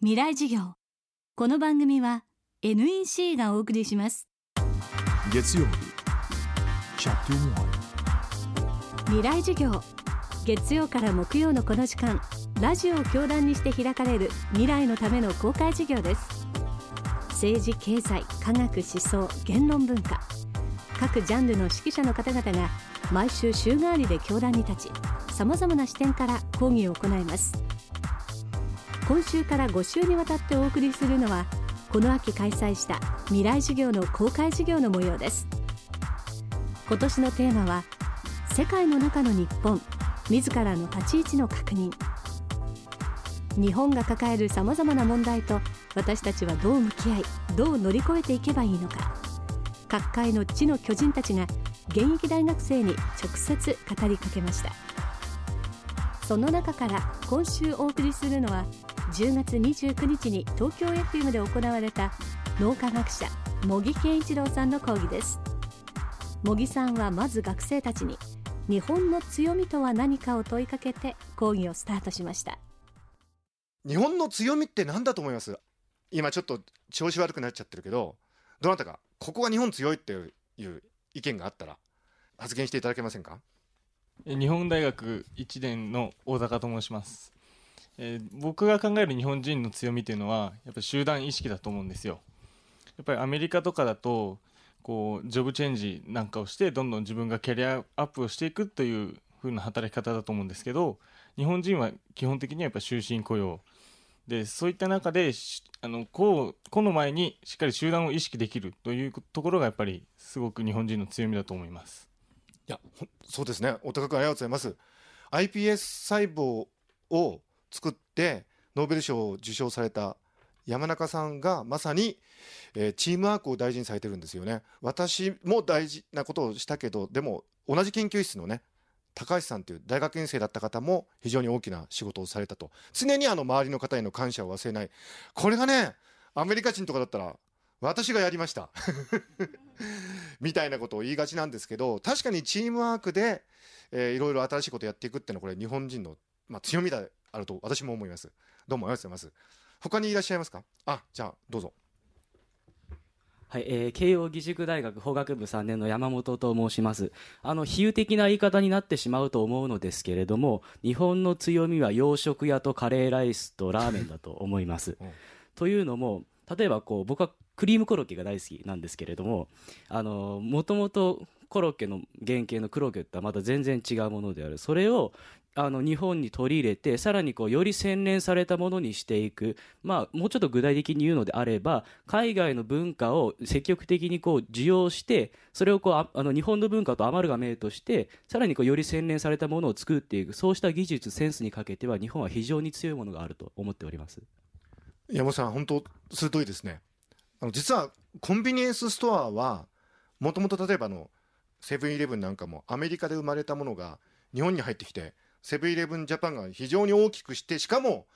未来授業。この番組は NEC がお送りします。月曜日。未来授業。月曜から木曜のこの時間。ラジオを教壇にして開かれる。未来のための公開授業です。政治経済科学思想言論文化。各ジャンルの指揮者の方々が毎週週替わりで教壇に立ちさまざまな視点から講義を行います今週から5週にわたってお送りするのはこの秋開催した未来授業の公開授業の模様です。今年のテーマは世界の中の日本自らの立ち位置の確認。日本が抱えるさまざまな問題と私たちはどう向き合いどう乗り越えていけばいいのか。各界の地の巨人たちが現役大学生に直接語りかけました。その中から今週お送りするのは10月29日に東京 FM で行われた脳科学者茂木健一郎さんの講義です。茂木さんはまず学生たちに日本の強みとは何かを問いかけて講義をスタートしました。日本の強みって何だと思います？今ちょっと調子悪くなっちゃってるけどどなたかここが日本強いっていう意見があったら発言していただけませんか？日本大学1年の大高と申します、えー僕が考える日本人の強みというのはやっぱり集団意識だと思うんですよ。やっぱりアメリカとかだとこうジョブチェンジなんかをしてどんどん自分がキャリアアップをしていくという風な働き方だと思うんですけど日本人は基本的にはやっぱ終身雇用。でそういった中であの個を個の前にしっかり集団を意識できるというところがやっぱりすごく日本人の強みだと思います。いやそうですね。お高くありがとうございます。iPS 細胞を作ってノーベル賞を受賞された山中さんがまさに、えーチームワークを大事にされてるんですよね。私も大事なことをしたけどでも同じ研究室のね高橋さんという大学院生だった方も非常に大きな仕事をされたと。常にあの周りの方への感謝を忘れない。これがねアメリカ人とかだったら私がやりました。みたいなことを言いがちなんですけど確かにチームワークで、えーいろいろ新しいことをやっていくっていうのはこれ日本人の、まあ、強みであると私も思います。どうもありがとうございます。他にいらっしゃいますか？あじゃあどうぞ。はい、えー慶應義塾大学法学部3年の山本と申します。あの、比喩的な言い方になってしまうと思うのですけれども、日本の強みは洋食屋とカレーライスとラーメンだと思います。うん。というのも、例えばこう、僕はクリームコロッケが大好きなんですけれども、あの、もともとコロッケの原型のクロッケとはまた全然違うものである。それを、あの日本に取り入れてさらにこうより洗練されたものにしていく、まあ、もうちょっと具体的に言うのであれば海外の文化を積極的にこう受容してそれをこうああの日本の文化とアマルガメートしてさらにこうより洗練されたものを作っていくそうした技術センスにかけては日本は非常に強いものがあると思っております。山本さん本当鋭いですねあの実はコンビニエンスストアはもともと例えばのセブンイレブンなんかもアメリカで生まれたものが日本に入ってきてセブンイレブンジャパンが非常に大きくしてしかも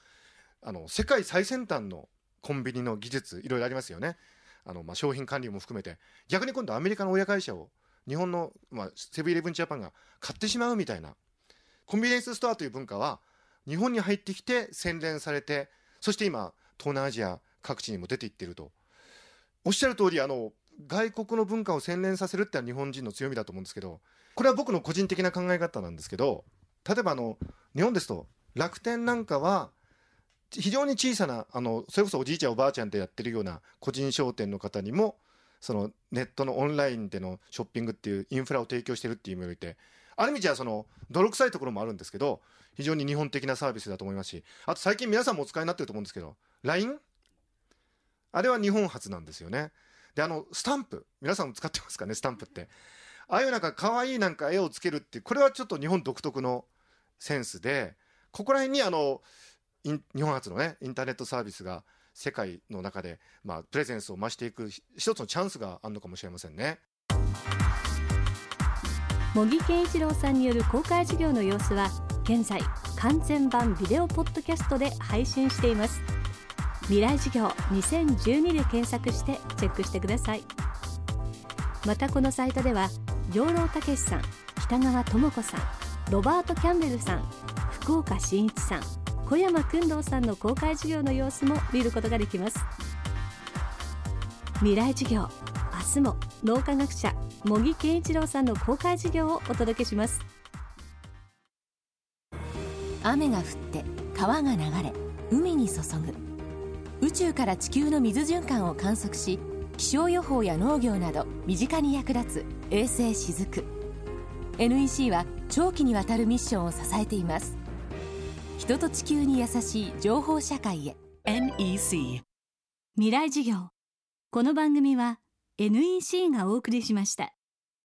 あの世界最先端のコンビニの技術いろいろありますよね。あの、まあ、商品管理も含めて。逆に今度アメリカの親会社を日本の、まあ、セブンイレブンジャパンが買ってしまうみたいなコンビニエンスストアという文化は日本に入ってきて洗練されてそして今東南アジア各地にも出ていっていると。おっしゃる通りあの外国の文化を洗練させるってのは日本人の強みだと思うんですけどこれは僕の個人的な考え方なんですけど例えばあの日本ですと楽天なんかは非常に小さなあのそれこそおじいちゃんおばあちゃんでやってるような個人商店の方にもそのネットのオンラインでのショッピングっていうインフラを提供してるっていう意味においてある意味じゃその泥臭いところもあるんですけど非常に日本的なサービスだと思いますしあと最近皆さんもお使いになってると思うんですけど LINE あれは日本初なんですよね。であのスタンプ皆さんも使ってますかねスタンプって。ああいうなんか可愛いなんか絵をつけるっていうこれはちょっと日本独特のセンスでここら辺にあの日本初のねインターネットサービスが世界の中で、まあ、プレゼンスを増していく一つのチャンスがあるのかもしれませんね。茂木健一郎さんによる公開授業の様子は現在完全版ビデオポッドキャストで配信しています。未来授業2012で検索してチェックしてください。またこのサイトでは養老孟司さん北川智子さんロバート・キャンベルさん福岡伸一さん小山君堂さんの公開授業の様子も見ることができます。未来授業明日も脳科学者茂木健一郎さんの公開授業をお届けします。雨が降って川が流れ海に注ぐ。宇宙から地球の水循環を観測し気象予報や農業など身近に役立つ衛星しずく NEC は長期にわたるミッションを支えています。人と地球に優しい情報社会へ。NEC 未来授業。この番組は NEC がお送りしました